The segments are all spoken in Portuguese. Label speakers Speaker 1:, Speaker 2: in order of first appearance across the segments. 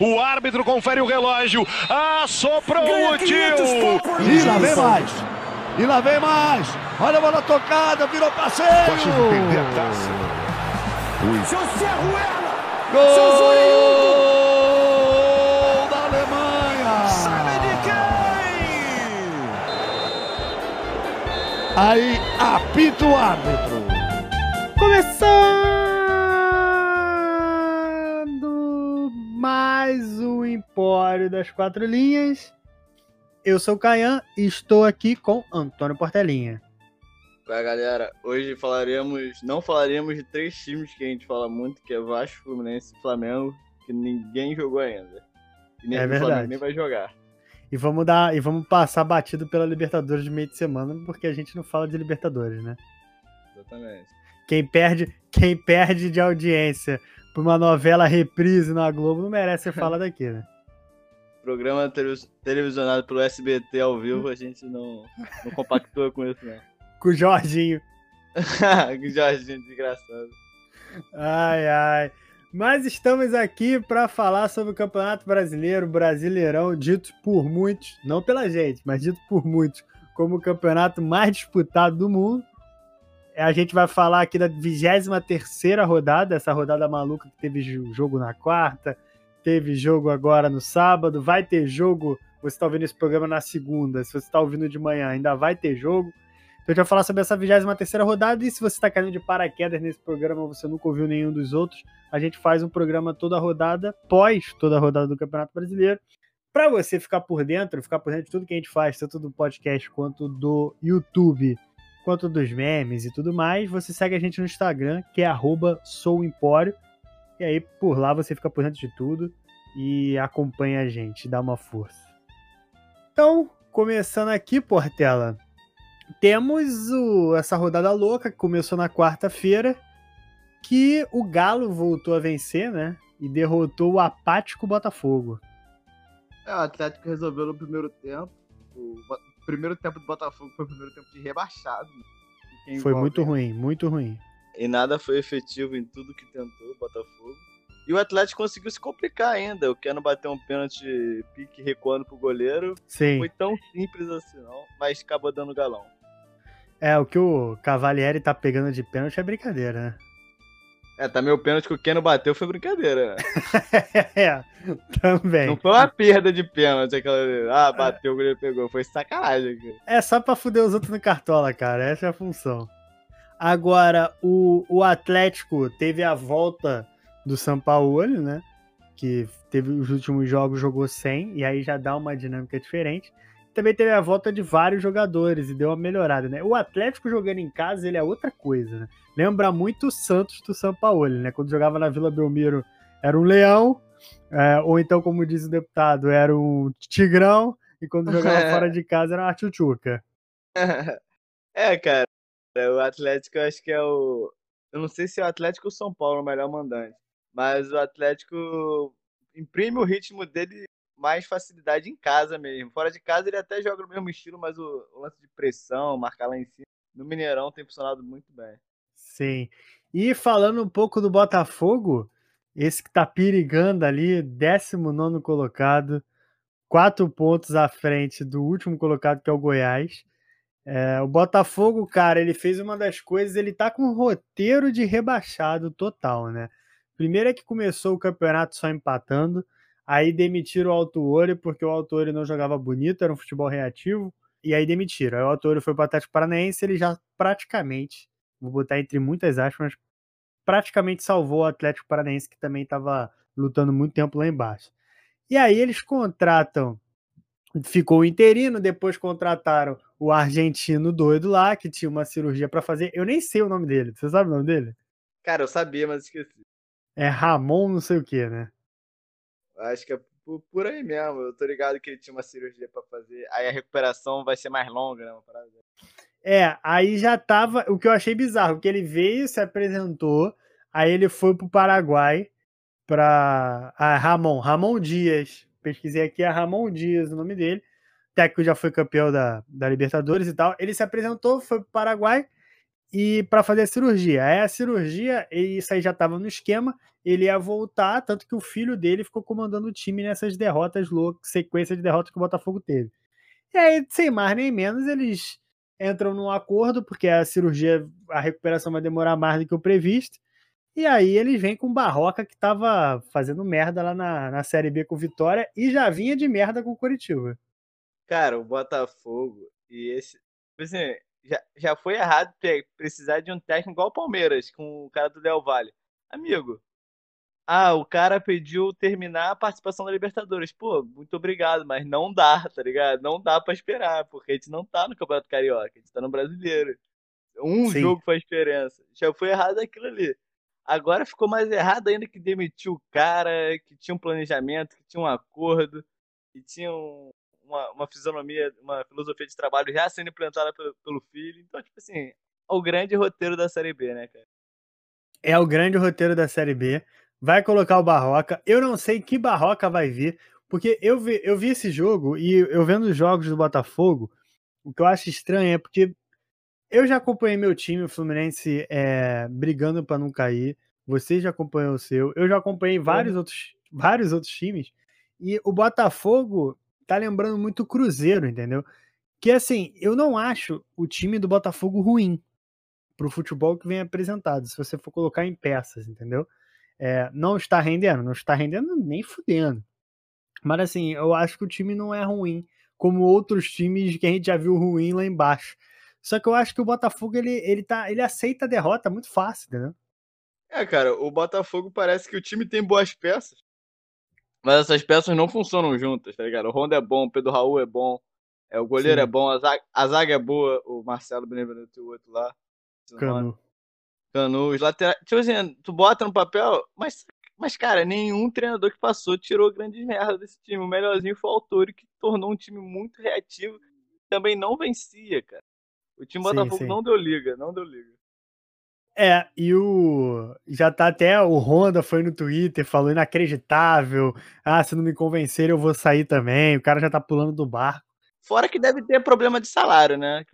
Speaker 1: O árbitro confere o relógio. Assoprou o tio.
Speaker 2: E lá vem mais. E lá vem mais. Olha a bola tocada, virou passeio.
Speaker 1: Pode perder a taça.
Speaker 3: Seu Serruela.
Speaker 2: Gol da Alemanha.
Speaker 3: Sabe de quem?
Speaker 2: Aí apita o árbitro.
Speaker 4: Começando mais um Empório das Quatro Linhas. Eu sou o Caian e estou aqui com Antônio Portelinha.
Speaker 5: Pra galera, hoje falaremos, não falaremos de três times que a gente fala muito, que é Vasco, Fluminense e Flamengo, que ninguém jogou ainda. E nem
Speaker 4: É verdade.
Speaker 5: Flamengo nem vai jogar.
Speaker 4: E vamos dar e vamos passar batido pela Libertadores de meio de semana, porque a gente não fala de Libertadores, né?
Speaker 5: Exatamente.
Speaker 4: Quem perde, quem perde de audiência por uma novela reprise na Globo não merece ser falado aqui, né?
Speaker 5: Programa televis- televisionado pelo SBT ao vivo, a gente não, não compactua com isso, não.
Speaker 4: Com o Jorginho.
Speaker 5: que Jorginho desgraçado.
Speaker 4: Ai, ai. Mas estamos aqui para falar sobre o Campeonato Brasileiro, Brasileirão, dito por muitos, não pela gente, mas dito por muitos, como o campeonato mais disputado do mundo. A gente vai falar aqui da 23 rodada, essa rodada maluca que teve jo- jogo na quarta, teve jogo agora no sábado, vai ter jogo. Você está ouvindo esse programa na segunda, se você está ouvindo de manhã, ainda vai ter jogo. Então a gente vai falar sobre essa 23 rodada e se você está caindo de paraquedas nesse programa, você nunca ouviu nenhum dos outros, a gente faz um programa toda a rodada, pós toda a rodada do Campeonato Brasileiro, para você ficar por dentro, ficar por dentro de tudo que a gente faz, tanto do podcast quanto do YouTube, quanto dos memes e tudo mais, você segue a gente no Instagram, que é souempório, e aí por lá você fica por dentro de tudo e acompanha a gente, dá uma força. Então, começando aqui, Portela, temos o- essa rodada louca que começou na quarta-feira, que o Galo voltou a vencer, né? E derrotou o apático Botafogo.
Speaker 5: É, o Atlético resolveu no primeiro tempo. O primeiro tempo do Botafogo foi o primeiro tempo de rebaixado. né? E quem
Speaker 4: Foi muito ruim, muito ruim.
Speaker 5: E nada foi efetivo em tudo que tentou o Botafogo. E o Atlético conseguiu se complicar ainda. O Keno bateu um pênalti pique recuando pro goleiro.
Speaker 4: Sim.
Speaker 5: Foi tão simples assim, não. Mas acabou dando galão.
Speaker 4: É, o que o Cavalieri tá pegando de pênalti é brincadeira, né?
Speaker 5: É, também o pênalti que o Keno bateu foi brincadeira. né?
Speaker 4: é, também.
Speaker 5: Não foi uma perda de pênalti aquela. Ah, bateu, o goleiro pegou. Foi sacanagem. cara.
Speaker 4: É só pra fuder os outros no cartola, cara. Essa é a função. Agora, o, o Atlético teve a volta do Sampaoli, né? Que teve os últimos jogos, jogou sem, e aí já dá uma dinâmica diferente. Também teve a volta de vários jogadores e deu uma melhorada, né? O Atlético jogando em casa, ele é outra coisa, né? Lembra muito o Santos do Sampaoli, né? Quando jogava na Vila Belmiro, era um leão, é, ou então, como diz o deputado, era um tigrão, e quando jogava fora de casa era uma tchutchuca.
Speaker 5: é, cara. O Atlético eu acho que é o. Eu não sei se é o Atlético ou o São Paulo o melhor mandante. Mas o Atlético imprime o ritmo dele mais facilidade em casa mesmo. Fora de casa ele até joga no mesmo estilo, mas o, o lance de pressão, marcar lá em cima, no Mineirão tem funcionado muito bem.
Speaker 4: Sim. E falando um pouco do Botafogo, esse que tá perigando ali, 19 colocado, quatro pontos à frente do último colocado, que é o Goiás. É, o Botafogo, cara, ele fez uma das coisas, ele tá com um roteiro de rebaixado total, né? Primeiro é que começou o campeonato só empatando, aí demitiram o Autuori porque o Autuori não jogava bonito, era um futebol reativo, e aí demitiram. Aí o Autuori foi para o Atlético Paranaense, ele já praticamente, vou botar entre muitas aspas, praticamente salvou o Atlético Paranaense, que também estava lutando muito tempo lá embaixo. E aí eles contratam, ficou o interino, depois contrataram o argentino doido lá, que tinha uma cirurgia para fazer. Eu nem sei o nome dele, você sabe o nome dele?
Speaker 5: Cara, eu sabia, mas esqueci.
Speaker 4: É Ramon não sei o que, né?
Speaker 5: Acho que é por, aí mesmo. Eu tô ligado que ele tinha uma cirurgia pra fazer. Aí a recuperação vai ser mais longa, né?
Speaker 4: É, aí já tava. O que eu achei bizarro, que ele veio, se apresentou, aí ele foi pro Paraguai pra. Ah, Ramon, Ramon Dias. Pesquisei aqui, é Ramon Dias o nome dele. Técnico já foi campeão da, da Libertadores e tal. Ele se apresentou, foi pro Paraguai, e para fazer a cirurgia. Aí a cirurgia, isso aí já estava no esquema, ele ia voltar, tanto que o filho dele ficou comandando o time nessas derrotas loucas, sequência de derrotas que o Botafogo teve. E aí, sem mais nem menos, eles entram num acordo, porque a cirurgia, a recuperação vai demorar mais do que o previsto. E aí eles vêm com Barroca, que estava fazendo merda lá na, na Série B com Vitória e já vinha de merda com o Curitiba.
Speaker 5: Cara, o Botafogo e esse. Assim, já, já foi errado precisar de um técnico igual o Palmeiras, com o cara do Del Valle. Amigo, ah, o cara pediu terminar a participação da Libertadores. Pô, muito obrigado, mas não dá, tá ligado? Não dá pra esperar, porque a gente não tá no Campeonato Carioca, a gente tá no Brasileiro. Um Sim. jogo faz diferença. Já foi errado aquilo ali. Agora ficou mais errado ainda que demitiu o cara, que tinha um planejamento, que tinha um acordo, que tinha um, uma, uma fisionomia, uma filosofia de trabalho já sendo implantada pelo, pelo filho. Então, tipo assim, é o grande roteiro da Série B, né, cara?
Speaker 4: É o grande roteiro da Série B. Vai colocar o Barroca. Eu não sei que Barroca vai vir, porque eu vi, eu vi esse jogo e eu vendo os jogos do Botafogo, o que eu acho estranho é porque eu já acompanhei meu time, o Fluminense, é, brigando para não cair. Você já acompanhou o seu. Eu já acompanhei vários, outros, vários outros times. E o Botafogo tá lembrando muito o Cruzeiro, entendeu? Que assim, eu não acho o time do Botafogo ruim pro futebol que vem apresentado, se você for colocar em peças, entendeu? É, não está rendendo, não está rendendo nem fudendo. Mas assim, eu acho que o time não é ruim, como outros times que a gente já viu ruim lá embaixo. Só que eu acho que o Botafogo ele, ele, tá, ele aceita a derrota muito fácil, entendeu?
Speaker 5: É, cara, o Botafogo parece que o time tem boas peças, mas essas peças não funcionam juntas, tá ligado? O Honda é bom, o Pedro Raul é bom, é, o goleiro Sim. é bom, a zaga, a zaga, é boa, o Marcelo Benevenuto e o outro lá.
Speaker 4: Canu.
Speaker 5: Canu, os laterais. Tipo assim, tu bota no papel, mas, mas, cara, nenhum treinador que passou tirou grandes merdas desse time. O melhorzinho foi o Autori, que tornou um time muito reativo também não vencia, cara. O time sim, Botafogo sim. não deu liga, não deu liga.
Speaker 4: É, e o. Já tá até. O Honda foi no Twitter, falou inacreditável. Ah, se não me convencer, eu vou sair também. O cara já tá pulando do barco.
Speaker 5: Fora que deve ter problema de salário, né?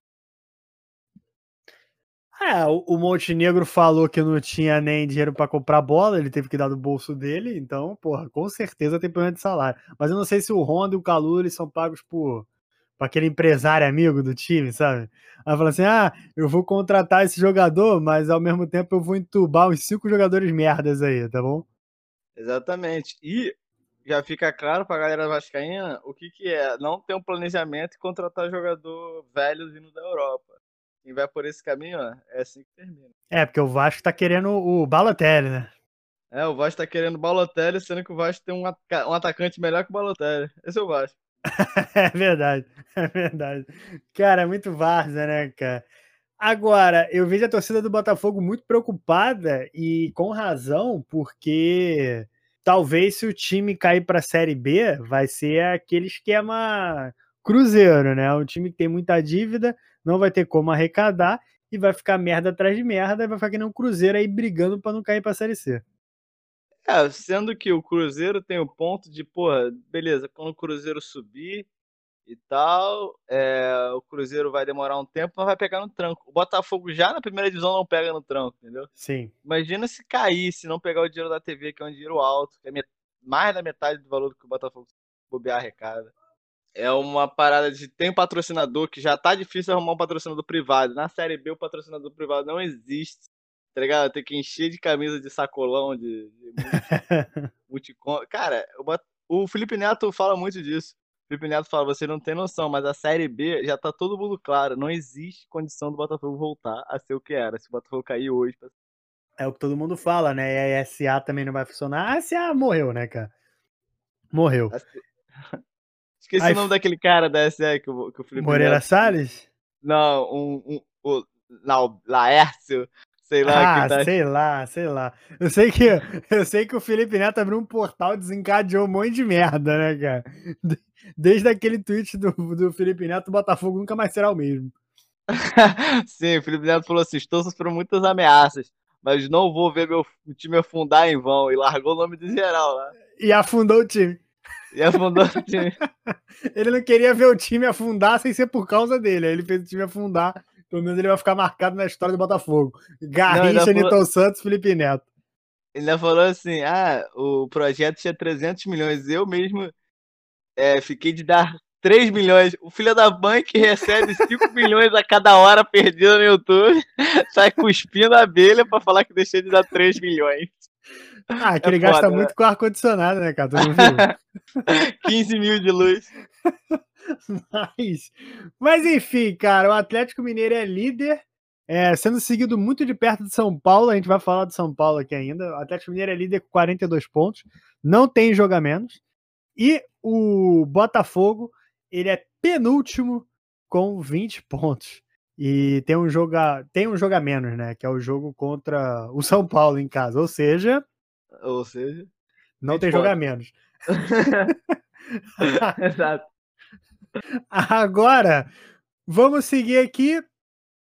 Speaker 4: É, o, o Montenegro falou que não tinha nem dinheiro para comprar bola, ele teve que dar do bolso dele, então, porra, com certeza tem problema de salário. Mas eu não sei se o Honda e o Calu eles são pagos por para aquele empresário amigo do time, sabe? Aí fala assim: ah, eu vou contratar esse jogador, mas ao mesmo tempo eu vou entubar uns cinco jogadores merdas aí, tá bom?
Speaker 5: Exatamente. E já fica claro pra galera vascaína o que, que é não ter um planejamento e contratar jogador velho vindo da Europa. Quem vai por esse caminho, ó, é assim que termina.
Speaker 4: É, porque o Vasco tá querendo o Balotelli, né?
Speaker 5: É, o Vasco tá querendo o Balotelli, sendo que o Vasco tem um, um atacante melhor que o Balotelli. Esse é o Vasco.
Speaker 4: é verdade, é verdade. Cara, é muito várzea, né, cara? Agora, eu vejo a torcida do Botafogo muito preocupada e com razão, porque talvez se o time cair para a Série B, vai ser aquele esquema Cruzeiro, né? Um time que tem muita dívida, não vai ter como arrecadar e vai ficar merda atrás de merda e vai ficar que nem um Cruzeiro aí brigando para não cair para a Série C.
Speaker 5: É, sendo que o Cruzeiro tem o ponto de, porra, beleza, quando o Cruzeiro subir e tal, é, o Cruzeiro vai demorar um tempo, mas vai pegar no tranco. O Botafogo já na primeira divisão não pega no tranco, entendeu?
Speaker 4: Sim.
Speaker 5: Imagina se cair, se não pegar o dinheiro da TV, que é um dinheiro alto, que é mais da metade do valor que o Botafogo bobear arrecada. É uma parada de tem patrocinador que já tá difícil arrumar um patrocinador privado. Na Série B o patrocinador privado não existe tá ligado? Tem que encher de camisa de sacolão, de, de multi, Cara, o, Felipe Neto fala muito disso. O Felipe Neto fala, você não tem noção, mas a Série B já tá todo mundo claro. Não existe condição do Botafogo voltar a ser o que era. Se o Botafogo cair hoje.
Speaker 4: É o que todo mundo fala, né? E a SA também não vai funcionar. A SA morreu, né, cara? Morreu.
Speaker 5: Esqueci Aí, o nome daquele cara da SA que o, que o Felipe
Speaker 4: Moreira
Speaker 5: Neto...
Speaker 4: Salles?
Speaker 5: Não, um, um, o Laércio Sei
Speaker 4: lá. Ah, tá... sei lá, sei lá. Eu sei que eu sei que o Felipe Neto abriu um portal e desencadeou um monte de merda, né, cara? Desde aquele tweet do, do Felipe Neto, o Botafogo nunca mais será o mesmo.
Speaker 5: Sim, o Felipe Neto falou assim: estou sofrendo muitas ameaças, mas não vou ver meu time afundar em vão. E largou o nome de geral lá.
Speaker 4: E afundou o time.
Speaker 5: E afundou o time.
Speaker 4: ele não queria ver o time afundar sem ser por causa dele. Aí ele fez o time afundar Pelo menos ele vai ficar marcado na história do Botafogo. Garrincha, Nilton falou... Santos, Felipe Neto.
Speaker 5: Ele ainda falou assim: ah, o projeto tinha 300 milhões. Eu mesmo é, fiquei de dar 3 milhões. O filho da mãe que recebe 5 milhões a cada hora perdida no YouTube sai cuspindo a abelha pra falar que deixei de dar 3 milhões.
Speaker 4: Ah, que é ele foda, gasta né? muito com ar-condicionado, né, cara? Tu não viu?
Speaker 5: 15 mil de luz.
Speaker 4: Mas, mas enfim, cara, o Atlético Mineiro é líder, é, sendo seguido muito de perto de São Paulo. A gente vai falar de São Paulo aqui ainda. O Atlético Mineiro é líder com 42 pontos, não tem menos. E o Botafogo, ele é penúltimo com 20 pontos. E tem um jogo a, tem um jogo a menos, né? Que é o jogo contra o São Paulo em casa. Ou seja.
Speaker 5: Ou seja.
Speaker 4: Não tem jogo a menos.
Speaker 5: Exato.
Speaker 4: Agora, vamos seguir aqui.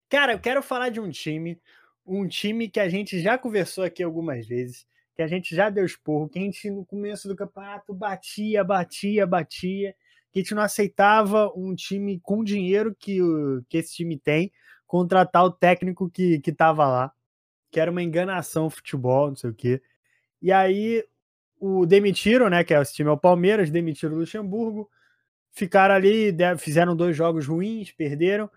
Speaker 4: Cara, eu quero falar de um time. Um time que a gente já conversou aqui algumas vezes. Que a gente já deu esporro. Que a gente, no começo do campeonato, batia, batia, batia que a gente não aceitava um time com dinheiro que, que esse time tem contratar o técnico que, que tava lá, que era uma enganação futebol, não sei o quê. E aí o demitiram, né, que é esse time é o Palmeiras, demitiram o Luxemburgo, ficaram ali, fizeram dois jogos ruins, perderam,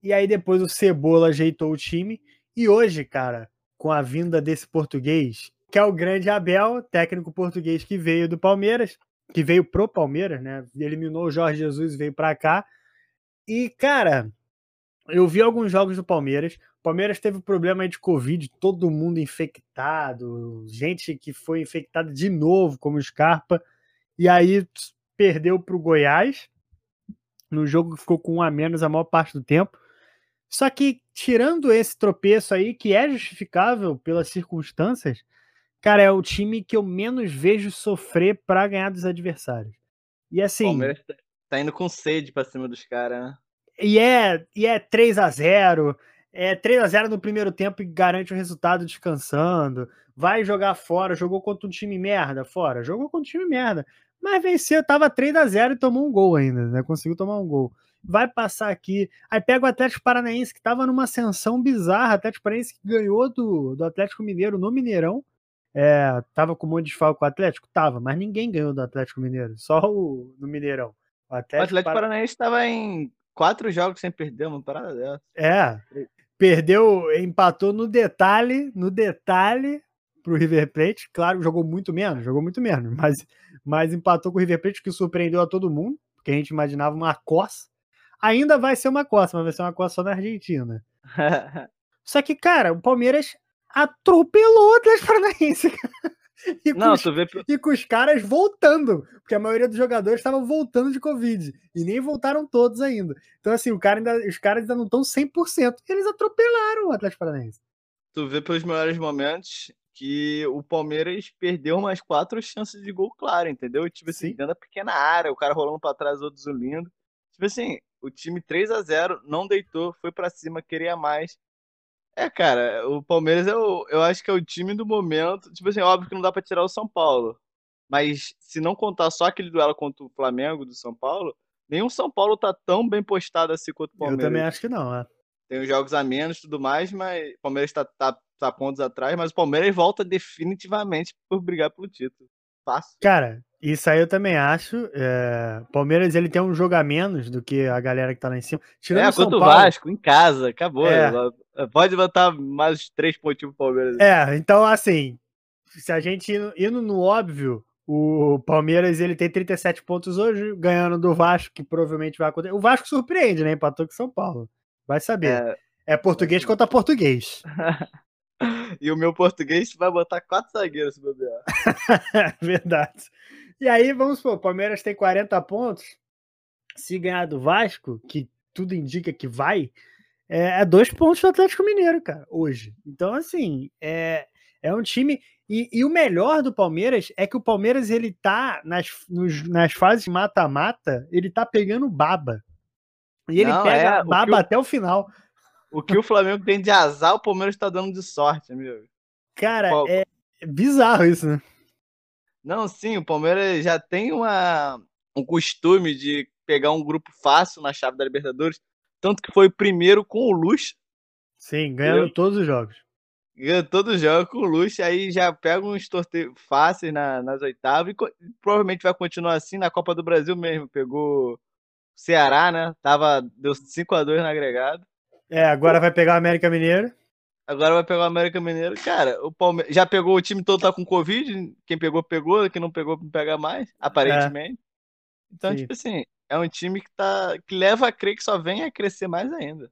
Speaker 4: e aí depois o Cebola ajeitou o time, e hoje, cara, com a vinda desse português, que é o grande Abel, técnico português que veio do Palmeiras, que veio pro Palmeiras, né? Eliminou o Jorge Jesus e veio para cá. E, cara, eu vi alguns jogos do Palmeiras. O Palmeiras teve problema de Covid, todo mundo infectado, gente que foi infectada de novo, como o Scarpa. E aí perdeu pro Goiás, no jogo que ficou com um a menos a maior parte do tempo. Só que, tirando esse tropeço aí, que é justificável pelas circunstâncias, Cara, é o time que eu menos vejo sofrer para ganhar dos adversários. E assim. O
Speaker 5: Palmeiras tá, tá indo com sede pra cima dos caras, né?
Speaker 4: E é, e é 3 a 0 é 3 a 0 no primeiro tempo e garante o resultado descansando. Vai jogar fora, jogou contra um time merda fora, jogou contra um time merda. Mas venceu, tava 3 a 0 e tomou um gol ainda, né? Conseguiu tomar um gol. Vai passar aqui. Aí pega o Atlético Paranaense, que tava numa ascensão bizarra. Atlético Paranaense que ganhou do, do Atlético Mineiro no Mineirão. É, tava com um monte de falco com o Atlético? Tava, mas ninguém ganhou do Atlético Mineiro, só o no Mineirão.
Speaker 5: O Atlético, o Atlético Paranaense estava em quatro jogos sem perder, uma parada dessa.
Speaker 4: É, perdeu, empatou no detalhe, no detalhe pro River Plate. Claro, jogou muito menos, jogou muito menos, mas, mas empatou com o River Plate, que surpreendeu a todo mundo, porque a gente imaginava uma coça. Ainda vai ser uma coça, mas vai ser uma coça só na Argentina. Só que, cara, o Palmeiras atropelou o Atlético Paranaense. E com, não, os, vê... e com os caras voltando, porque a maioria dos jogadores estavam voltando de Covid e nem voltaram todos ainda. Então, assim, o cara ainda, os caras ainda não estão 100%. Eles atropelaram o Atlético Paranaense.
Speaker 5: Tu vê pelos melhores momentos que o Palmeiras perdeu umas quatro chances de gol claro, entendeu? Tipo assim, dentro da pequena área, o cara rolando para trás, outro lindo. Tipo assim, o time 3 a 0 não deitou, foi para cima, queria mais. É, cara, o Palmeiras é o, eu acho que é o time do momento. Tipo assim, óbvio que não dá pra tirar o São Paulo. Mas se não contar só aquele duelo contra o Flamengo do São Paulo, nenhum São Paulo tá tão bem postado assim quanto o Palmeiras.
Speaker 4: Eu também acho que não, é.
Speaker 5: Tem os jogos a menos e tudo mais, mas o Palmeiras tá, tá, tá pontos atrás, mas o Palmeiras volta definitivamente por brigar pelo título. Fácil.
Speaker 4: Cara, isso aí eu também acho. É... Palmeiras ele tem um jogo a menos do que a galera que tá lá em cima.
Speaker 5: Tirando é, quanto o Vasco, em casa, acabou. É. Pode botar mais três pontinhos pro Palmeiras.
Speaker 4: É, então assim, se a gente indo, indo no óbvio, o Palmeiras ele tem 37 pontos hoje, ganhando do Vasco, que provavelmente vai acontecer. O Vasco surpreende, né? Empatou com São Paulo. Vai saber. É, é português contra português.
Speaker 5: e o meu português vai botar quatro zagueiros se bobear.
Speaker 4: Verdade. E aí, vamos supor, o Palmeiras tem 40 pontos. Se ganhar do Vasco, que tudo indica que vai, é, é dois pontos do Atlético Mineiro, cara, hoje. Então, assim, é, é um time. E, e, o melhor do Palmeiras é que o Palmeiras ele tá nas, nos, nas fases mata-mata, ele tá pegando baba. E ele Não, pega é, baba o até o final.
Speaker 5: O que o Flamengo tem de azar, o Palmeiras tá dando de sorte, amigo.
Speaker 4: Cara, é bizarro isso, né?
Speaker 5: Não, sim, o Palmeiras já tem uma, um costume de pegar um grupo fácil na chave da Libertadores tanto que foi o primeiro com o Lucha.
Speaker 4: Sim, ganhando todos os jogos.
Speaker 5: Ganhou todos os jogos com o Lucha, aí já pega uns torneios fáceis na- nas oitavas e provavelmente vai continuar assim na Copa do Brasil mesmo. Pegou o Ceará, né? Tava, deu 5x2 no agregado.
Speaker 4: É, agora vai pegar o América Mineiro.
Speaker 5: Agora vai pegar o América Mineiro. Cara, o Palmeiras já pegou o time todo tá com Covid. Quem pegou, pegou. Quem não pegou, não pega mais, aparentemente. Então,
Speaker 4: Sim.
Speaker 5: tipo assim, é um time que tá. que leva a crer que só vem a crescer mais ainda.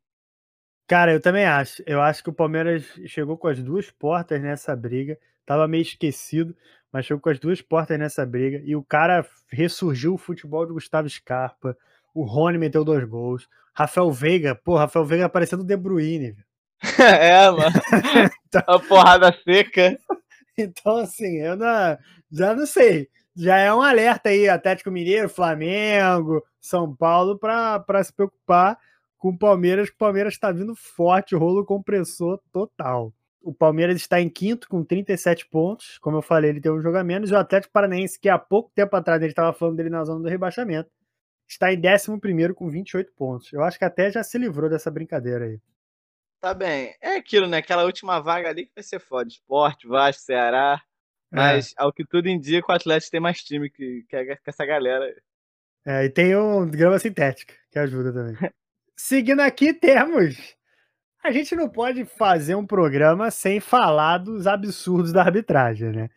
Speaker 4: Cara, eu também acho. Eu acho que o Palmeiras chegou com as duas portas nessa briga. Tava meio esquecido, mas chegou com as duas portas nessa briga. E o cara ressurgiu o futebol do Gustavo Scarpa. O Rony meteu dois gols. Rafael Veiga, pô, Rafael Veiga aparecendo o De Bruyne. velho.
Speaker 5: é, mano. a porrada seca.
Speaker 4: Então, assim, eu não, já não sei. Já é um alerta aí, Atlético Mineiro, Flamengo, São Paulo, para se preocupar com o Palmeiras, que o Palmeiras está vindo forte, rolo compressor total. O Palmeiras está em quinto com 37 pontos. Como eu falei, ele tem um jogo a menos. E o Atlético Paranaense, que há pouco tempo atrás a gente estava falando dele na zona do rebaixamento, está em décimo primeiro com 28 pontos. Eu acho que até já se livrou dessa brincadeira aí.
Speaker 5: Tá bem. É aquilo, né? Aquela última vaga ali que vai ser foda. Esporte, Vasco, Ceará.
Speaker 4: É.
Speaker 5: Mas, ao que tudo indica, o Atlético tem mais time que, que, que essa galera.
Speaker 4: É, e tem o grama sintética, que ajuda também. Seguindo aqui, temos. A gente não pode fazer um programa sem falar dos absurdos da arbitragem, né?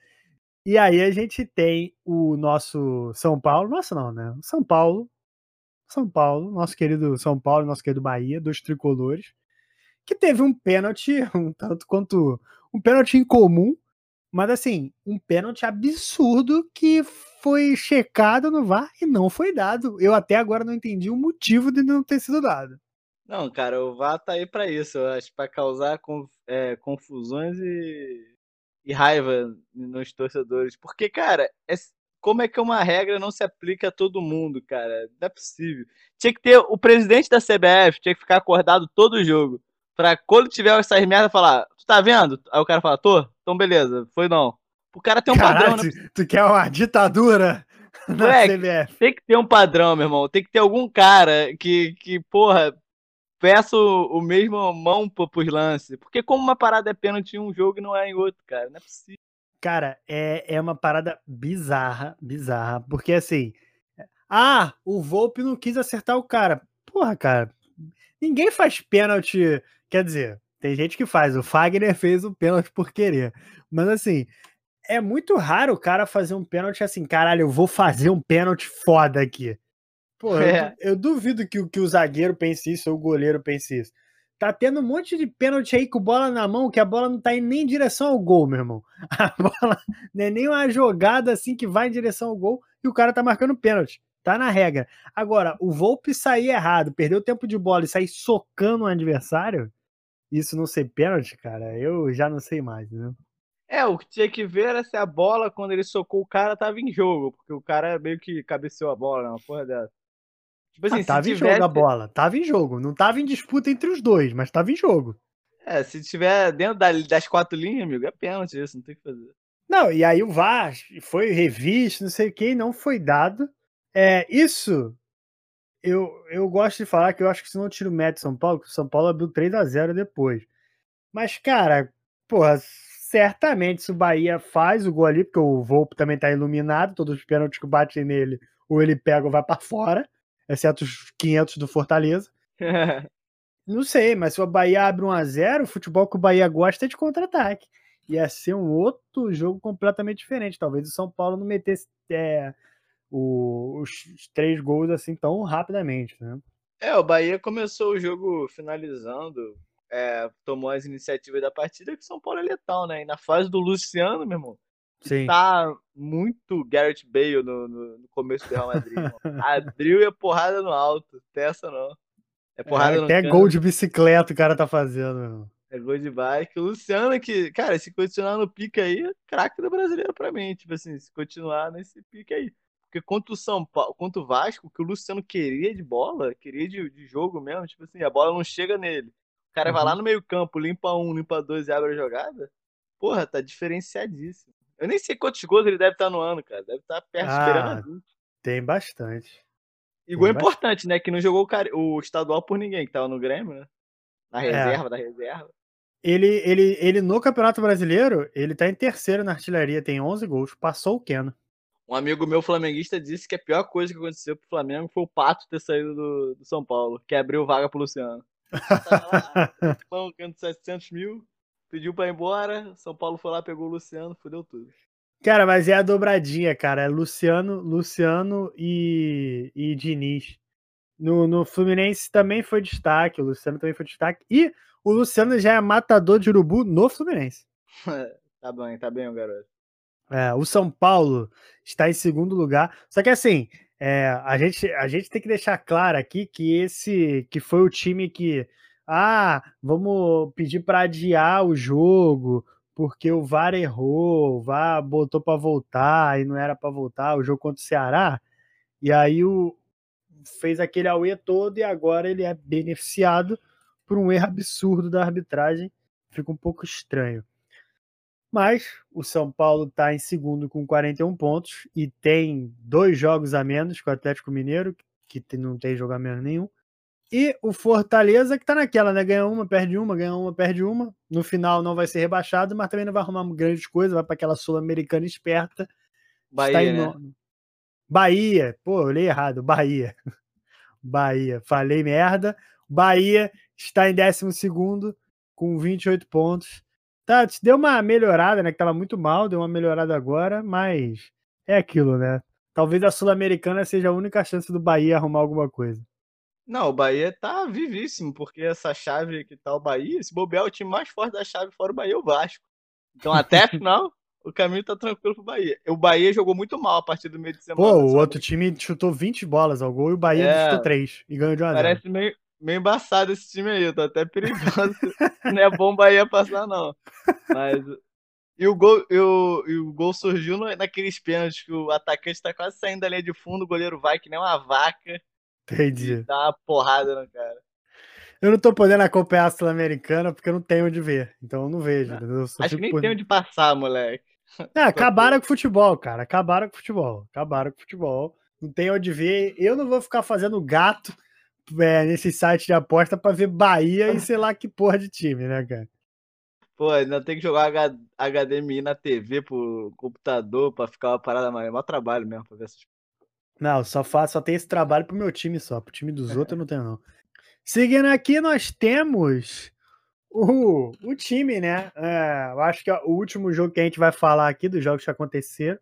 Speaker 4: E aí a gente tem o nosso São Paulo, nosso não, né? São Paulo, São Paulo, nosso querido São Paulo, nosso querido Bahia, dos tricolores, que teve um pênalti, um tanto quanto um pênalti incomum, mas assim, um pênalti absurdo que foi checado no VAR e não foi dado. Eu até agora não entendi o motivo de não ter sido dado.
Speaker 5: Não, cara, o VAR tá aí pra isso, eu acho, pra causar é, confusões e, e raiva nos torcedores. Porque, cara, é- como é que uma regra não se aplica a todo mundo, cara? Não é possível. Tinha que ter o presidente da CBF, tinha que ficar acordado todo o jogo. Pra quando tiver essas merdas falar, tu tá vendo? Aí o cara fala, tô? Então beleza, foi não. O cara tem um
Speaker 4: Caralho,
Speaker 5: padrão, né?
Speaker 4: tu, tu quer uma ditadura
Speaker 5: Moleque,
Speaker 4: CBF?
Speaker 5: Tem que ter um padrão, meu irmão. Tem que ter algum cara que, que porra, peça o, o mesmo mão pro- pros lances. Porque como uma parada é pênalti em um jogo e não é em outro, cara. Não é possível.
Speaker 4: Cara, é, é uma parada bizarra, bizarra. Porque assim. Ah, o Volpe não quis acertar o cara. Porra, cara. Ninguém faz pênalti. Quer dizer, tem gente que faz. O Fagner fez o pênalti por querer. Mas assim, é muito raro o cara fazer um pênalti assim, caralho, eu vou fazer um pênalti foda aqui. Pô, eu,
Speaker 5: É.
Speaker 4: du- eu duvido que, o- que o zagueiro pense isso ou o goleiro pense isso. Tá tendo um monte de pênalti aí com bola na mão, que a bola não tá indo nem em direção ao gol, meu irmão. A bola não é nem uma jogada assim que vai em direção ao gol e o cara tá marcando pênalti. Tá na regra. Agora, o Volpe sair errado, perder o tempo de bola e sair socando o adversário, isso não ser pênalti, cara, eu já não sei mais, né?
Speaker 5: É, o que tinha que ver era se a bola, quando ele socou o cara, tava em jogo. Porque o cara meio que cabeceou a bola, né? Uma porra dessa. Tipo assim,
Speaker 4: Ah, tava em
Speaker 5: tivesse...
Speaker 4: jogo a bola, tava em jogo. Não tava em disputa entre os dois, mas tava em jogo.
Speaker 5: É, se tiver dentro da- das quatro linhas, amigo, é pênalti isso, não tem o que fazer.
Speaker 4: Não, e aí o VAR foi revisto, não sei o que, não foi dado. É, isso eu, eu gosto de falar que eu acho que se não tira o mérito de São Paulo, que o São Paulo abriu 3 a 0 depois. Mas, cara, porra, certamente se o Bahia faz o gol ali, porque o Volpe também tá iluminado, todos os pênaltis que batem nele, ou ele pega ou vai pra fora, exceto os 500 do Fortaleza. Não sei, mas se o Bahia abre 1 a 0 o futebol que o Bahia gosta é de contra-ataque. Ia ser um outro jogo completamente diferente. Talvez o São Paulo não metesse é, o- os, três gols assim tão rapidamente, né?
Speaker 5: É, o Bahia começou o jogo finalizando, é, tomou as iniciativas da partida, que o São Paulo é letal, né? E na fase do Luciano, meu irmão,
Speaker 4: Sim.
Speaker 5: tá muito Garrett Bale no, no- no começo do Real Madrid. irmão. Abriu e é porrada no alto, testa não. É porrada
Speaker 4: É,
Speaker 5: no
Speaker 4: até gol de bicicleta o cara tá fazendo. meu.
Speaker 5: é gol de bike. O Luciano, que, cara, se continuar no pique aí, é craque do brasileiro pra mim. Tipo assim, se continuar nesse pique aí. Porque contra o São Paulo, contra o Vasco, o que o Luciano queria de bola, queria de, de jogo mesmo, tipo assim, a bola não chega nele. O cara vai
Speaker 4: Uhum.
Speaker 5: lá no meio-campo, limpa um, limpa dois e abre a jogada. Porra, tá diferenciadíssimo. Eu nem sei quantos gols ele deve estar no ano, cara. Deve estar perto,
Speaker 4: Ah,
Speaker 5: esperando a 20.
Speaker 4: Tem bastante.
Speaker 5: E gol
Speaker 4: Tem
Speaker 5: importante, né? Que não jogou o, estadual por ninguém, que tava no Grêmio, né? Na
Speaker 4: É.
Speaker 5: reserva, da reserva.
Speaker 4: Ele, ele, ele no Campeonato Brasileiro, ele tá em terceiro na artilharia, tem 11 gols, passou o Keno.
Speaker 5: Um amigo meu flamenguista disse que a pior coisa que aconteceu pro Flamengo foi o Pato ter saído do, do São Paulo, que abriu vaga pro Luciano. Tava lá, pão, canto 700 mil, pediu pra ir embora, São Paulo foi lá, pegou o Luciano, fudeu tudo.
Speaker 4: Cara, mas é a dobradinha, cara. É Luciano, Luciano e, e Diniz. No, no Fluminense também foi destaque, o Luciano também foi destaque. E o Luciano já é matador de urubu no Fluminense.
Speaker 5: tá bem, tá bem, garoto.
Speaker 4: É, o São Paulo está em segundo lugar. Só que assim, é, a, gente, a gente tem que deixar claro aqui que esse que foi o time que. Ah, vamos pedir para adiar o jogo, porque o VAR errou, o VAR botou para voltar e não era para voltar, o jogo contra o Ceará. E aí o, fez aquele auê todo e agora ele é beneficiado por um erro absurdo da arbitragem. Fica um pouco estranho. Mas o São Paulo está em segundo com 41 pontos e tem dois jogos a menos que o Atlético Mineiro, que não tem jogo a menos nenhum. E o Fortaleza, que está naquela, né? Ganha uma, perde uma, ganha uma, perde uma. No final não vai ser rebaixado, mas também não vai arrumar grandes coisas, vai para aquela Sul-Americana esperta.
Speaker 5: Bahia,
Speaker 4: está em
Speaker 5: né?
Speaker 4: Bahia, pô, eu li errado, Bahia. Bahia, falei merda. Bahia está em 12 com 28 pontos. Tá, te deu uma melhorada, né? Que tava muito mal, deu uma melhorada agora, mas é aquilo, né? Talvez a Sul-Americana seja a única chance do Bahia arrumar alguma coisa.
Speaker 5: Não, o Bahia tá vivíssimo, porque essa chave que tá o Bahia, se bobear o time mais forte da chave fora o Bahia é o Vasco. Então até a final, o caminho tá tranquilo pro Bahia. O Bahia jogou muito mal a partir do meio de semana.
Speaker 4: Pô, o outro time chutou 20 bolas ao gol e o Bahia
Speaker 5: É.
Speaker 4: chutou 3 e ganhou de 1 a 0.
Speaker 5: Parece meio, meio embaçado esse time aí, tá até perigoso. não é bom Bahia passar, não. Mas. E o gol, e o, e o gol surgiu naqueles pênaltis que o atacante tá quase saindo da linha de fundo, o goleiro vai que nem uma vaca
Speaker 4: Entendi.
Speaker 5: dá uma porrada no cara.
Speaker 4: Eu não tô podendo acompanhar a Sul-Americana porque eu não tenho onde ver. Então eu não vejo. Entendeu? Eu
Speaker 5: Acho que nem
Speaker 4: por-
Speaker 5: tem onde passar, moleque.
Speaker 4: É, acabaram com o futebol, cara. Acabaram com o futebol. Acabaram com o futebol. Não tem onde ver. Eu não vou ficar fazendo gato é, nesse site de aposta pra ver Bahia e sei lá que porra de time, né, cara?
Speaker 5: Pô, ainda tem que jogar H- HDMI na TV pro computador pra ficar uma parada mais. É maior trabalho mesmo pra ver essas
Speaker 4: Não, só faço, só tenho esse trabalho pro meu time só. Pro time dos outros eu não tenho, não. Seguindo aqui, nós temos o, o time, né? É, eu acho que é o último jogo que a gente vai falar aqui, dos jogos que aconteceram.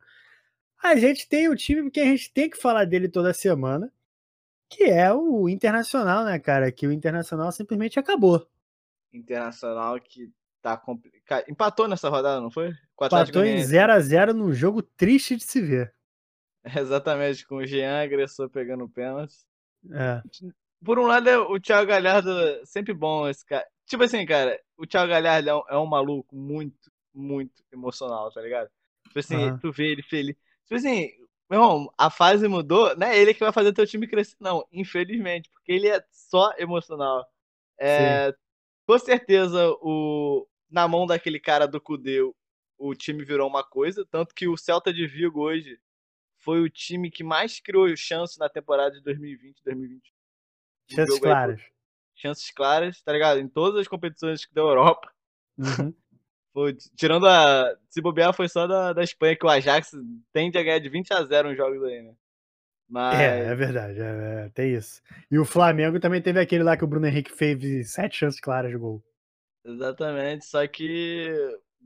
Speaker 4: A gente tem o time que a gente tem que falar dele toda semana, que é o Internacional, né, cara? Que o Internacional simplesmente acabou.
Speaker 5: internacional que tá complicado. Empatou nessa rodada, não foi?
Speaker 4: Empatou em
Speaker 5: Goianiense.
Speaker 4: 0x0 num jogo triste de se ver.
Speaker 5: Exatamente, com o Jean agressor pegando pênalti.
Speaker 4: É.
Speaker 5: Por um lado, é o Thiago Galhardo sempre bom esse cara. Tipo assim, cara, o Thiago Galhardo é um, é um maluco muito, muito emocional, tá ligado? Tipo assim,
Speaker 4: Aham.
Speaker 5: tu vê ele feliz. Tipo assim, meu irmão, a fase mudou, não é ele que vai fazer teu time crescer, não, infelizmente, porque ele é só emocional. É, com certeza, o, na mão daquele cara do Cudê, o time virou uma coisa, tanto que o Celta de Vigo hoje foi o time que mais criou chance na temporada de 2020, 2021. Um
Speaker 4: Chances
Speaker 5: jogo aí,
Speaker 4: claras.
Speaker 5: chances claras, tá ligado? Em todas as competições da Europa.
Speaker 4: Uhum.
Speaker 5: Foi, tirando a. Se bobear, foi só da, da Espanha, que o Ajax tende a ganhar de 20 a 0 nos jogos aí, né? Mas.
Speaker 4: É, é verdade, é, é, tem isso. E o Flamengo também teve aquele lá que o Bruno Henrique fez sete chances claras de gol.
Speaker 5: Exatamente, só que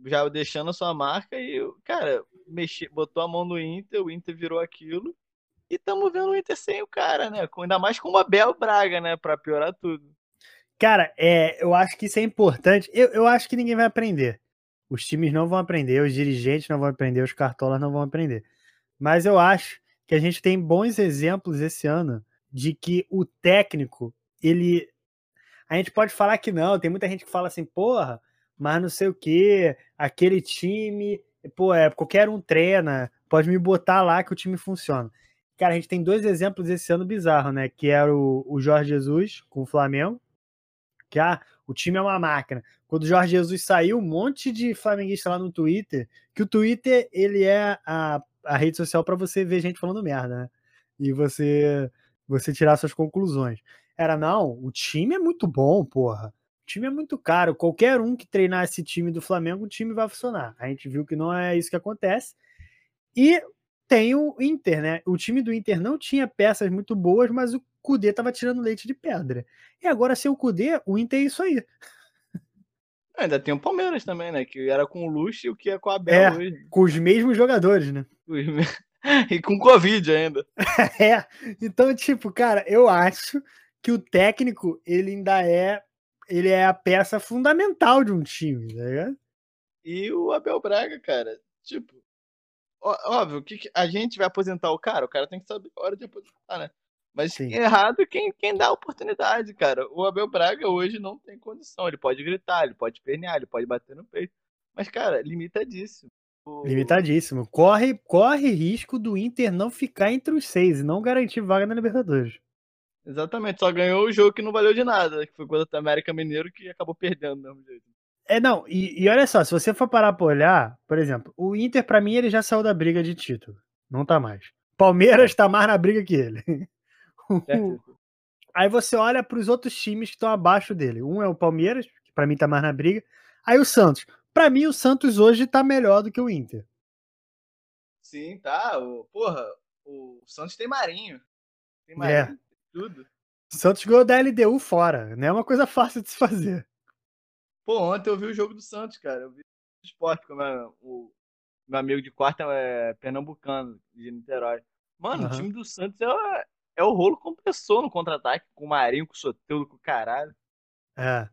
Speaker 5: já deixando a sua marca e, cara, mexi, botou a mão no Inter, o Inter virou aquilo. E estamos vendo o Inter sem o cara, né? Ainda mais com o Abel Braga, né? Pra piorar tudo.
Speaker 4: Cara, é, eu acho que isso é importante. Eu, eu acho que ninguém vai aprender. Os times não vão aprender, os dirigentes não vão aprender, os cartolas não vão aprender. Mas eu acho que a gente tem bons exemplos esse ano de que o técnico, ele. A gente pode falar que não, tem muita gente que fala assim, porra, mas não sei o que, aquele time, pô, é, qualquer um treina, pode me botar lá que o time funciona. Cara, a gente tem dois exemplos esse ano bizarro, né? Que era o, o Jorge Jesus com o Flamengo, que ah, o time é uma máquina. Quando o Jorge Jesus saiu, um monte de flamenguista lá no Twitter, que o Twitter ele é a, a rede social para você ver gente falando merda, né? E você você tirar suas conclusões. Era, não, o time é muito bom, porra. O time é muito caro. Qualquer um que treinar esse time do Flamengo, o time vai funcionar. A gente viu que não é isso que acontece. E tem o Inter, né? O time do Inter não tinha peças muito boas, mas o Cudê tava tirando leite de pedra. E agora, sem o Cudê, o Inter é isso aí.
Speaker 5: Ainda tem o Palmeiras também, né? Que era com o Luxo e o que é com a Abel
Speaker 4: É,
Speaker 5: hoje.
Speaker 4: com os mesmos jogadores, né?
Speaker 5: E com Covid ainda.
Speaker 4: É, então, tipo, cara, eu acho que o técnico, ele ainda é, ele é a peça fundamental de um time, tá ligado?
Speaker 5: E o Abel Braga, cara, tipo, ó- óbvio que que a gente vai aposentar o cara, o cara tem que saber a hora de aposentar, né? Mas
Speaker 4: Sim.
Speaker 5: errado quem, quem dá a oportunidade, cara. O Abel Braga hoje não tem condição. Ele pode gritar, ele pode pernear, ele pode bater no peito. Mas, cara, limitadíssimo. O-
Speaker 4: Limitadíssimo. Corre, corre risco do Inter não ficar entre os seis e não garantir vaga na Libertadores.
Speaker 5: Exatamente, só ganhou o jogo que não valeu de nada, que foi contra o América Mineiro que acabou perdendo do mesmo jeito.
Speaker 4: É, não, e, e olha só, se você for parar pra olhar, por exemplo, o Inter, pra mim, ele já saiu da briga de título. Não tá mais. Palmeiras tá mais na briga que ele. Aí você olha pros outros times que estão abaixo dele. Um é o Palmeiras, que pra mim tá mais na briga. Aí o Santos. Pra mim, o Santos hoje tá melhor do que o Inter.
Speaker 5: Sim, tá. O, porra, o Santos tem Marinho. Tem
Speaker 4: É.
Speaker 5: Marinho, tem tudo.
Speaker 4: O Santos ganhou da LDU fora. Não é uma coisa fácil de se fazer.
Speaker 5: Pô, ontem eu vi o jogo do Santos, cara. Eu vi o esporte, como é, o meu amigo de quarta é pernambucano, de Niterói. Mano,
Speaker 4: Aham.
Speaker 5: o time do Santos é, é o rolo compressor no contra-ataque, com o Marinho, com o Soteldo, com o caralho.
Speaker 4: É.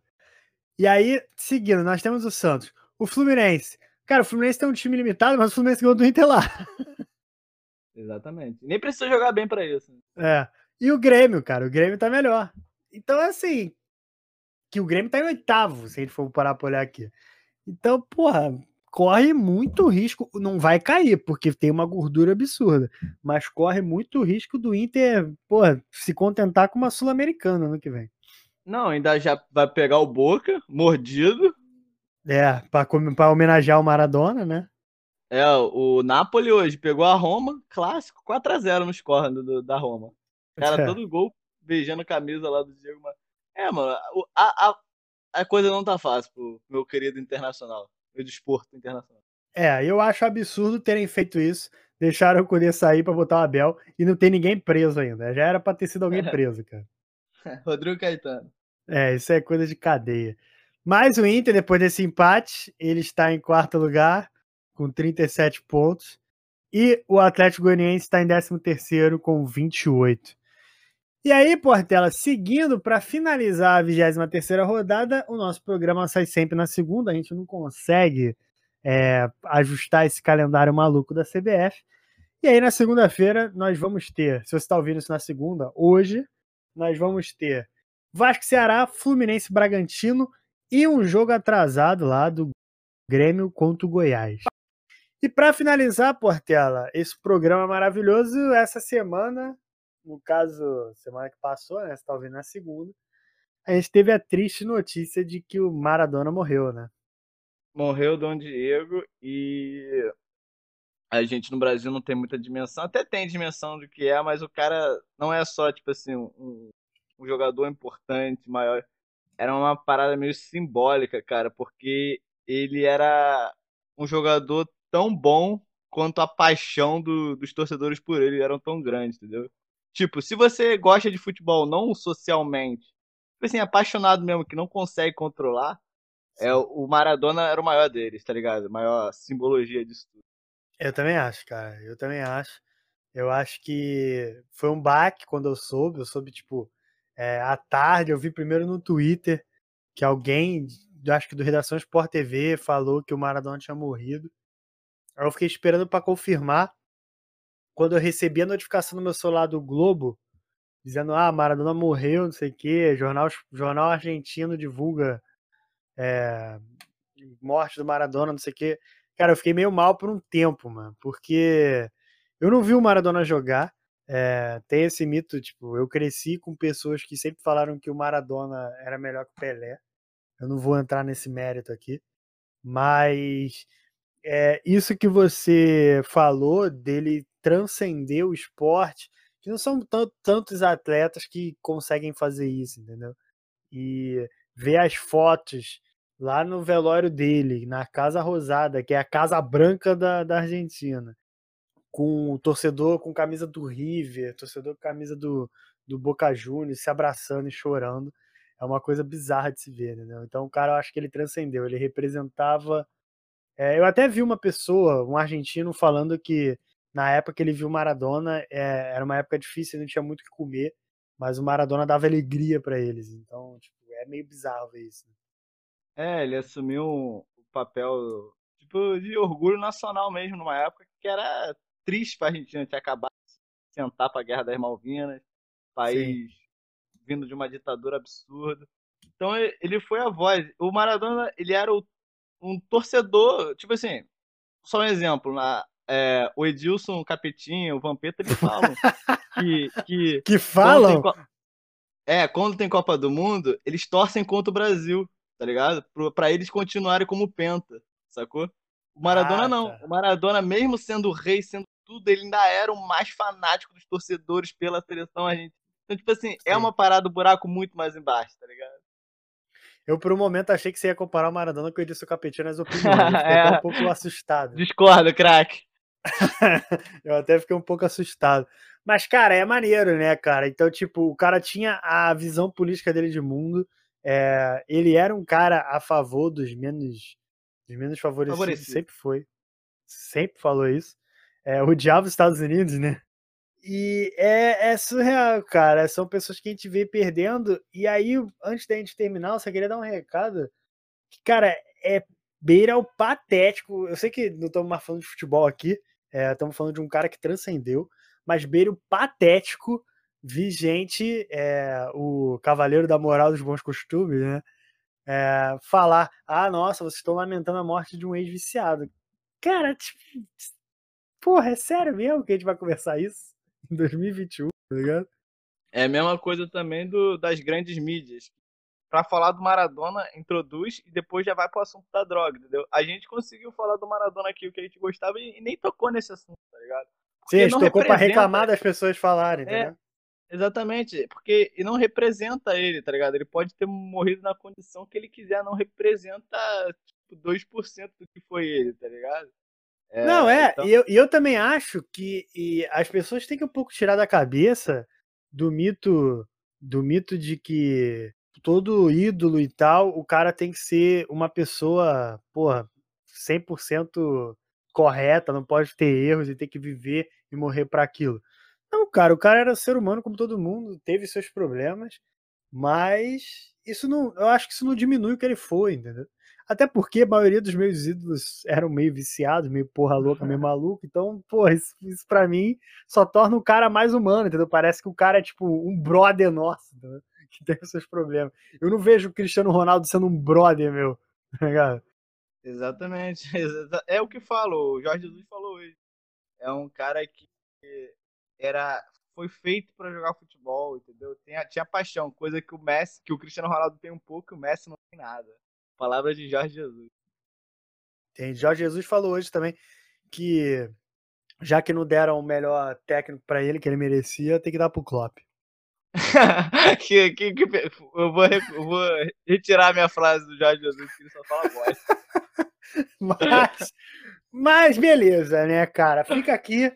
Speaker 4: E aí, seguindo, nós temos o Santos. O Fluminense. Cara, o Fluminense tem um time limitado, mas o Fluminense ganhou do Inter lá.
Speaker 5: Exatamente. Nem precisa jogar bem pra isso.
Speaker 4: É. E o Grêmio, cara, o Grêmio tá melhor. Então, assim, que o Grêmio tá em oitavo, se a gente for parar pra olhar aqui. Então, porra, corre muito risco, não vai cair, porque tem uma gordura absurda, mas corre muito risco do Inter, porra, se contentar com uma Sul-Americana ano que vem.
Speaker 5: Não, ainda já vai pegar o Boca, mordido.
Speaker 4: É, pra homenagear o Maradona, né?
Speaker 5: É, o Napoli hoje pegou a Roma, clássico, 4x0 no score do, do- da Roma. Cara,
Speaker 4: É.
Speaker 5: todo gol beijando a camisa lá do Diego. Mas... É, mano, a, a, a coisa não tá fácil pro meu querido internacional. Meu desporto internacional.
Speaker 4: É, eu acho absurdo terem feito isso, deixaram o Cudê sair pra botar o Abel e não tem ninguém preso ainda. Já era pra ter sido alguém preso, cara.
Speaker 5: Rodrigo Caetano.
Speaker 4: É, isso é coisa de cadeia. Mas o Inter, depois desse empate, ele está em quarto lugar, com 37 pontos. E o Atlético Goianiense está em 13º, com 28. E aí, Portela, seguindo para finalizar a 23ª rodada, o nosso programa sai sempre na segunda, a gente não consegue é, ajustar esse calendário maluco da CBF. E aí, na segunda-feira, nós vamos ter, se você está ouvindo isso na segunda, hoje, nós vamos ter Vasco Ceará, Fluminense Bragantino e um jogo atrasado lá do Grêmio contra o Goiás. E para finalizar, Portela, esse programa maravilhoso, essa semana, no caso, semana que passou, né? Você está ouvindo na segunda, a gente teve a triste notícia de que o Maradona morreu, né?
Speaker 5: Morreu Dom Diego e a gente no Brasil não tem muita dimensão. Até tem dimensão do que é, mas o cara não é só, tipo assim, um, um jogador importante, maior. Era uma parada meio simbólica, cara, porque ele era um jogador tão bom quanto a paixão do- dos torcedores por ele eram tão grandes, entendeu? Tipo, se você gosta de futebol não socialmente, tipo assim, apaixonado mesmo, que não consegue controlar, é, o Maradona era o maior deles, tá ligado? A maior simbologia disso tudo.
Speaker 4: Eu também acho, cara. Eu também acho. Eu acho que foi um baque quando eu soube. Eu soube, tipo, é, à tarde. Eu vi primeiro no Twitter que alguém, acho que do Redação Sport TV, falou que o Maradona tinha morrido. Aí eu fiquei esperando pra confirmar. Quando eu recebi a notificação no meu celular do Globo, dizendo: Ah, Maradona morreu, não sei o quê. Jornal, jornal argentino divulga é, morte do Maradona, não sei o quê. Cara, eu fiquei meio mal por um tempo, mano, porque eu não vi o Maradona jogar. É, tem esse mito, tipo, eu cresci com pessoas que sempre falaram que o Maradona era melhor que o Pelé. Eu não vou entrar nesse mérito aqui, mas é, isso que você falou dele transcender o esporte, que não são tantos atletas que conseguem fazer isso, entendeu? E ver as fotos lá no velório dele, na Casa Rosada, que é a Casa Branca da, da Argentina, com o torcedor com camisa do River, torcedor com camisa do, do Boca Juniors, se abraçando e chorando. É uma coisa bizarra de se ver, entendeu? Então o cara, eu acho que ele transcendeu, ele representava. É, eu até vi uma pessoa, um argentino, falando que na época que ele viu Maradona, é, era uma época difícil, não tinha muito o que comer, mas o Maradona dava alegria para eles. Então, tipo, é meio bizarro ver isso. Né?
Speaker 5: É, ele assumiu o papel tipo, de orgulho nacional mesmo, numa época que era triste pra Argentina ter acabado de sentar pra Guerra das Malvinas, país Sim. vindo de uma ditadura absurda. Então ele foi a voz. O Maradona, ele era o, um torcedor, tipo assim, só um exemplo, na, é, o Edilson, o Capetinho, o Vampeta, eles falam que... Que,
Speaker 4: que falam?
Speaker 5: Quando é, quando tem Copa do Mundo, eles torcem contra o Brasil, tá ligado? Pra eles continuarem como penta, sacou? O Maradona ah, não. Tá. O Maradona, mesmo sendo rei, sendo tudo, ele ainda era o mais fanático dos torcedores pela seleção argentina. Então, tipo assim, é Sim. é uma parada, um buraco muito mais embaixo, tá ligado?
Speaker 4: Eu, por um momento, achei que você ia comparar o Maradona com o Edilson Capetinho nas opiniões. Eu fiquei é. um pouco assustado.
Speaker 5: Discordo, craque.
Speaker 4: eu até fiquei um pouco assustado. Mas, cara, é maneiro, né, cara? Então, tipo, o cara tinha a visão política dele de mundo. É, ele era um cara a favor dos menos, dos menos favorecidos, Favorecido. sempre foi. Sempre falou isso. É, odiava os Estados Unidos, né? E é, é, surreal, cara. São pessoas que a gente vê perdendo. E aí, antes da gente terminar, eu só queria dar um recado. Que, cara, é beira o patético. Eu sei que não estamos mais falando de futebol aqui, estamos é, falando de um cara que transcendeu, mas beira o patético vi gente, é, o cavaleiro da moral dos bons costumes, né? É, falar: ah, nossa, vocês estão lamentando a morte de um ex-viciado. Cara, tipo, porra, é sério mesmo que a gente vai conversar isso em 2021, tá ligado?
Speaker 5: É a mesma coisa também do, das grandes mídias para falar do Maradona, introduz e depois já vai pro assunto da droga, entendeu? A gente conseguiu falar do Maradona aqui, o que a gente gostava, e, nem tocou nesse assunto, tá ligado?
Speaker 4: Porque Sim, a gente tocou representa... pra reclamar das pessoas falarem,
Speaker 5: é, Exatamente, porque não representa ele, tá ligado? Ele pode ter morrido na condição que ele quiser, não representa tipo, 2% do que foi ele, tá ligado?
Speaker 4: É, não, é, então... e, eu, e eu também acho que as pessoas têm que um pouco tirar da cabeça do mito do mito de que todo ídolo e tal, o cara tem que ser uma pessoa, porra, 100% correta, não pode ter erros e ter que viver e morrer para aquilo. Não, cara, o cara era ser humano como todo mundo, teve seus problemas, mas isso não, eu acho que isso não diminui o que ele foi, entendeu? Até porque a maioria dos meus ídolos eram meio viciados, meio porra louca, meio maluco. Então, pô, isso, isso pra mim só torna o cara mais humano, entendeu? Parece que o cara é tipo um brother nosso, entendeu? Que tem os seus problemas. Eu não vejo o Cristiano Ronaldo sendo um brother, meu. Tá ligado?
Speaker 5: Exatamente. É o que falou. O Jorge Jesus falou hoje. É um cara que era foi feito para jogar futebol, entendeu? Tinha, tinha paixão, coisa que o Messi, que o Cristiano Ronaldo tem um pouco, e o Messi não tem nada. Palavras de Jorge Jesus.
Speaker 4: Tem Jorge Jesus falou hoje também que já que não deram o melhor técnico para ele que ele merecia, tem que dar pro Klopp.
Speaker 5: que, que, que, eu, vou, eu vou retirar minha frase do Jorge Jesus, que ele só fala voz.
Speaker 4: mas, mas beleza, né, cara? Fica aqui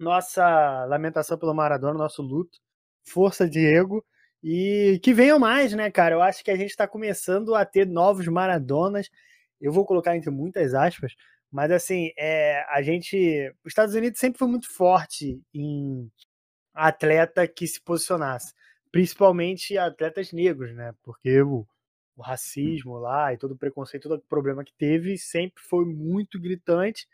Speaker 4: nossa lamentação pelo Maradona, nosso luto. Força, Diego. E que venham mais, né, cara? Eu acho que a gente está começando a ter novos Maradonas. Eu vou colocar entre muitas aspas, mas assim, é, a gente. Os Estados Unidos sempre foi muito forte em atleta que se posicionasse, principalmente atletas negros, né? Porque o, o racismo lá e todo o preconceito, todo o problema que teve sempre foi muito gritante.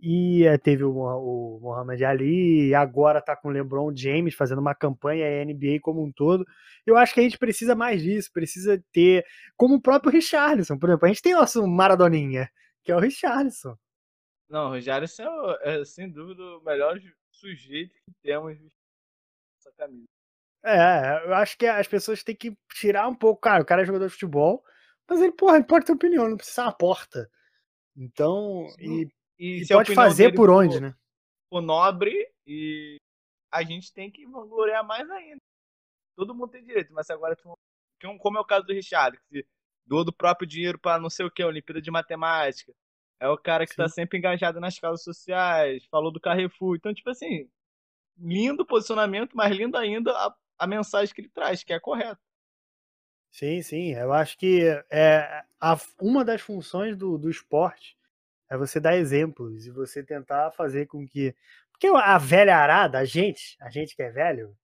Speaker 4: E é, teve o, o Muhammad Ali, agora tá com o LeBron James fazendo uma campanha, a NBA como um todo. Eu acho que a gente precisa mais disso, precisa ter, como o próprio Richarlison, por exemplo. A gente tem nosso Maradoninha, que é o Richarlison.
Speaker 5: Não, o Richarlison é, é sem dúvida o melhor sujeito que temos essa camisa.
Speaker 4: É, eu acho que as pessoas têm que tirar um pouco. Cara, o cara é jogador de futebol, mas ele, porra, ele pode ter opinião, não precisa uma porta. Então, e, e, e pode fazer por onde, for, né?
Speaker 5: O nobre e a gente tem que vangloriar mais ainda. Todo mundo tem direito, mas agora, como é o caso do Richard, que doou do próprio dinheiro para não sei o que, Olimpíada de Matemática. É o cara que tá Sim. tá sempre engajado nas causas sociais, falou do Carrefour. Então, tipo assim, lindo posicionamento, mas lindo ainda a, a mensagem que ele traz, que é correta.
Speaker 4: Sim, sim. Eu acho que é, a, uma das funções do, do esporte é você dar exemplos e você tentar fazer com que. Porque a velha arada, a gente, a gente que é velho,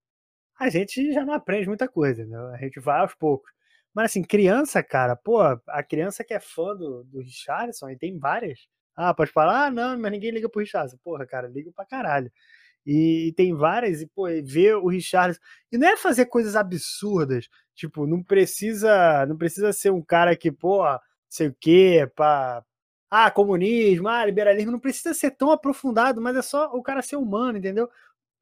Speaker 4: a gente já não aprende muita coisa, né? A gente vai aos poucos. Mas assim, criança, cara, pô, a criança que é fã do, do Richardson, e tem várias. Ah, pode falar, ah, não, mas ninguém liga pro Richardson. Porra, cara, liga pra caralho. E, e tem várias, e, pô, ver o Richardson. E não é fazer coisas absurdas. Tipo, não precisa. Não precisa ser um cara que, pô, sei o quê, pra. Ah, comunismo, ah, liberalismo, não precisa ser tão aprofundado, mas é só o cara ser humano, entendeu?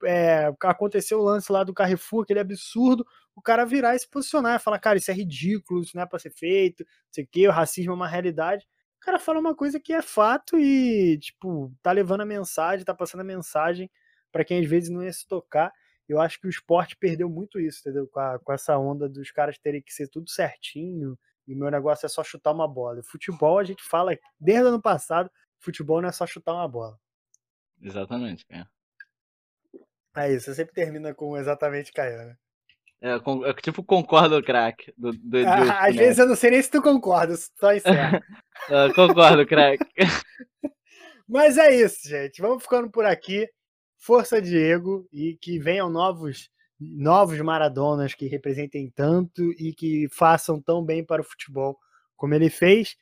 Speaker 4: É, aconteceu o lance lá do Carrefour, aquele absurdo, o cara virar e se posicionar, falar, cara, isso é ridículo, isso não é pra ser feito, não sei o que, o racismo é uma realidade. O cara fala uma coisa que é fato e, tipo, tá levando a mensagem, tá passando a mensagem para quem às vezes não ia se tocar. Eu acho que o esporte perdeu muito isso, entendeu? Com, a, com essa onda dos caras terem que ser tudo certinho e meu negócio é só chutar uma bola. E futebol, a gente fala desde o ano passado, futebol não é só chutar uma bola.
Speaker 5: Exatamente, cara.
Speaker 4: É isso, você sempre termina com exatamente Caiana.
Speaker 5: É, é tipo concordo, craque. Do, do,
Speaker 4: ah, às vezes eu não sei nem se tu concorda, só encerra.
Speaker 5: uh, concordo, craque.
Speaker 4: Mas é isso, gente. Vamos ficando por aqui. Força Diego e que venham novos novos Maradonas que representem tanto e que façam tão bem para o futebol como ele fez.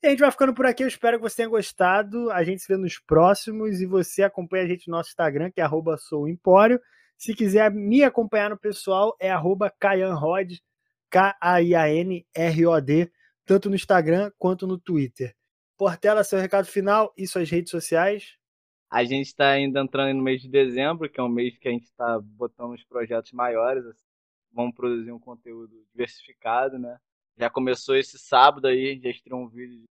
Speaker 4: E a gente vai ficando por aqui. Eu espero que você tenha gostado. A gente se vê nos próximos e você acompanha a gente no nosso Instagram, que é souempório. Se quiser me acompanhar no pessoal, é arroba Kayanrod, K-A-I-A-N-R-O-D, tanto no Instagram quanto no Twitter. Portela, seu recado final e suas redes sociais.
Speaker 5: A gente está ainda entrando no mês de dezembro, que é um mês que a gente está botando uns projetos maiores. Assim. Vamos produzir um conteúdo diversificado, né? Já começou esse sábado aí, já estreou um vídeo de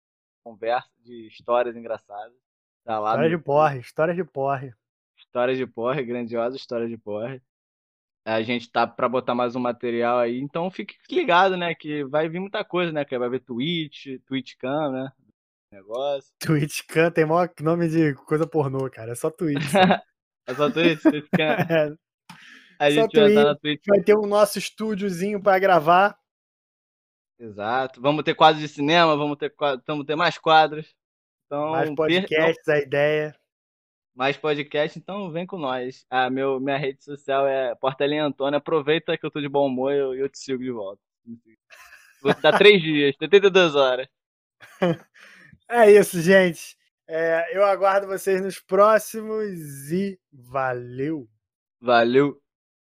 Speaker 5: conversa, de histórias engraçadas.
Speaker 4: Tá lá história no... de porre, história de porre.
Speaker 5: História de porre, grandiosa história de porre. A gente tá para botar mais um material aí, então fique ligado, né? Que vai vir muita coisa, né? Que vai ver Twitch, TwitchCam, né? Negócio.
Speaker 4: TwitchCam tem maior nome de coisa pornô, cara. É só Twitch.
Speaker 5: é só Twitch,
Speaker 4: é. A gente Twitch, vai estar na Twitch. Vai ter o nosso estúdiozinho para gravar.
Speaker 5: Exato. Vamos ter quadros de cinema, vamos ter, vamos ter mais quadros. Então,
Speaker 4: mais podcasts, per... a ideia
Speaker 5: mais podcast, então vem com nós. Ah, meu, minha rede social é Portelinha Antônio. Aproveita que eu tô de bom humor e eu, eu te sigo de volta. Vou te dar três dias, 72 horas.
Speaker 4: É isso, gente. É, eu aguardo vocês nos próximos e valeu!
Speaker 5: Valeu!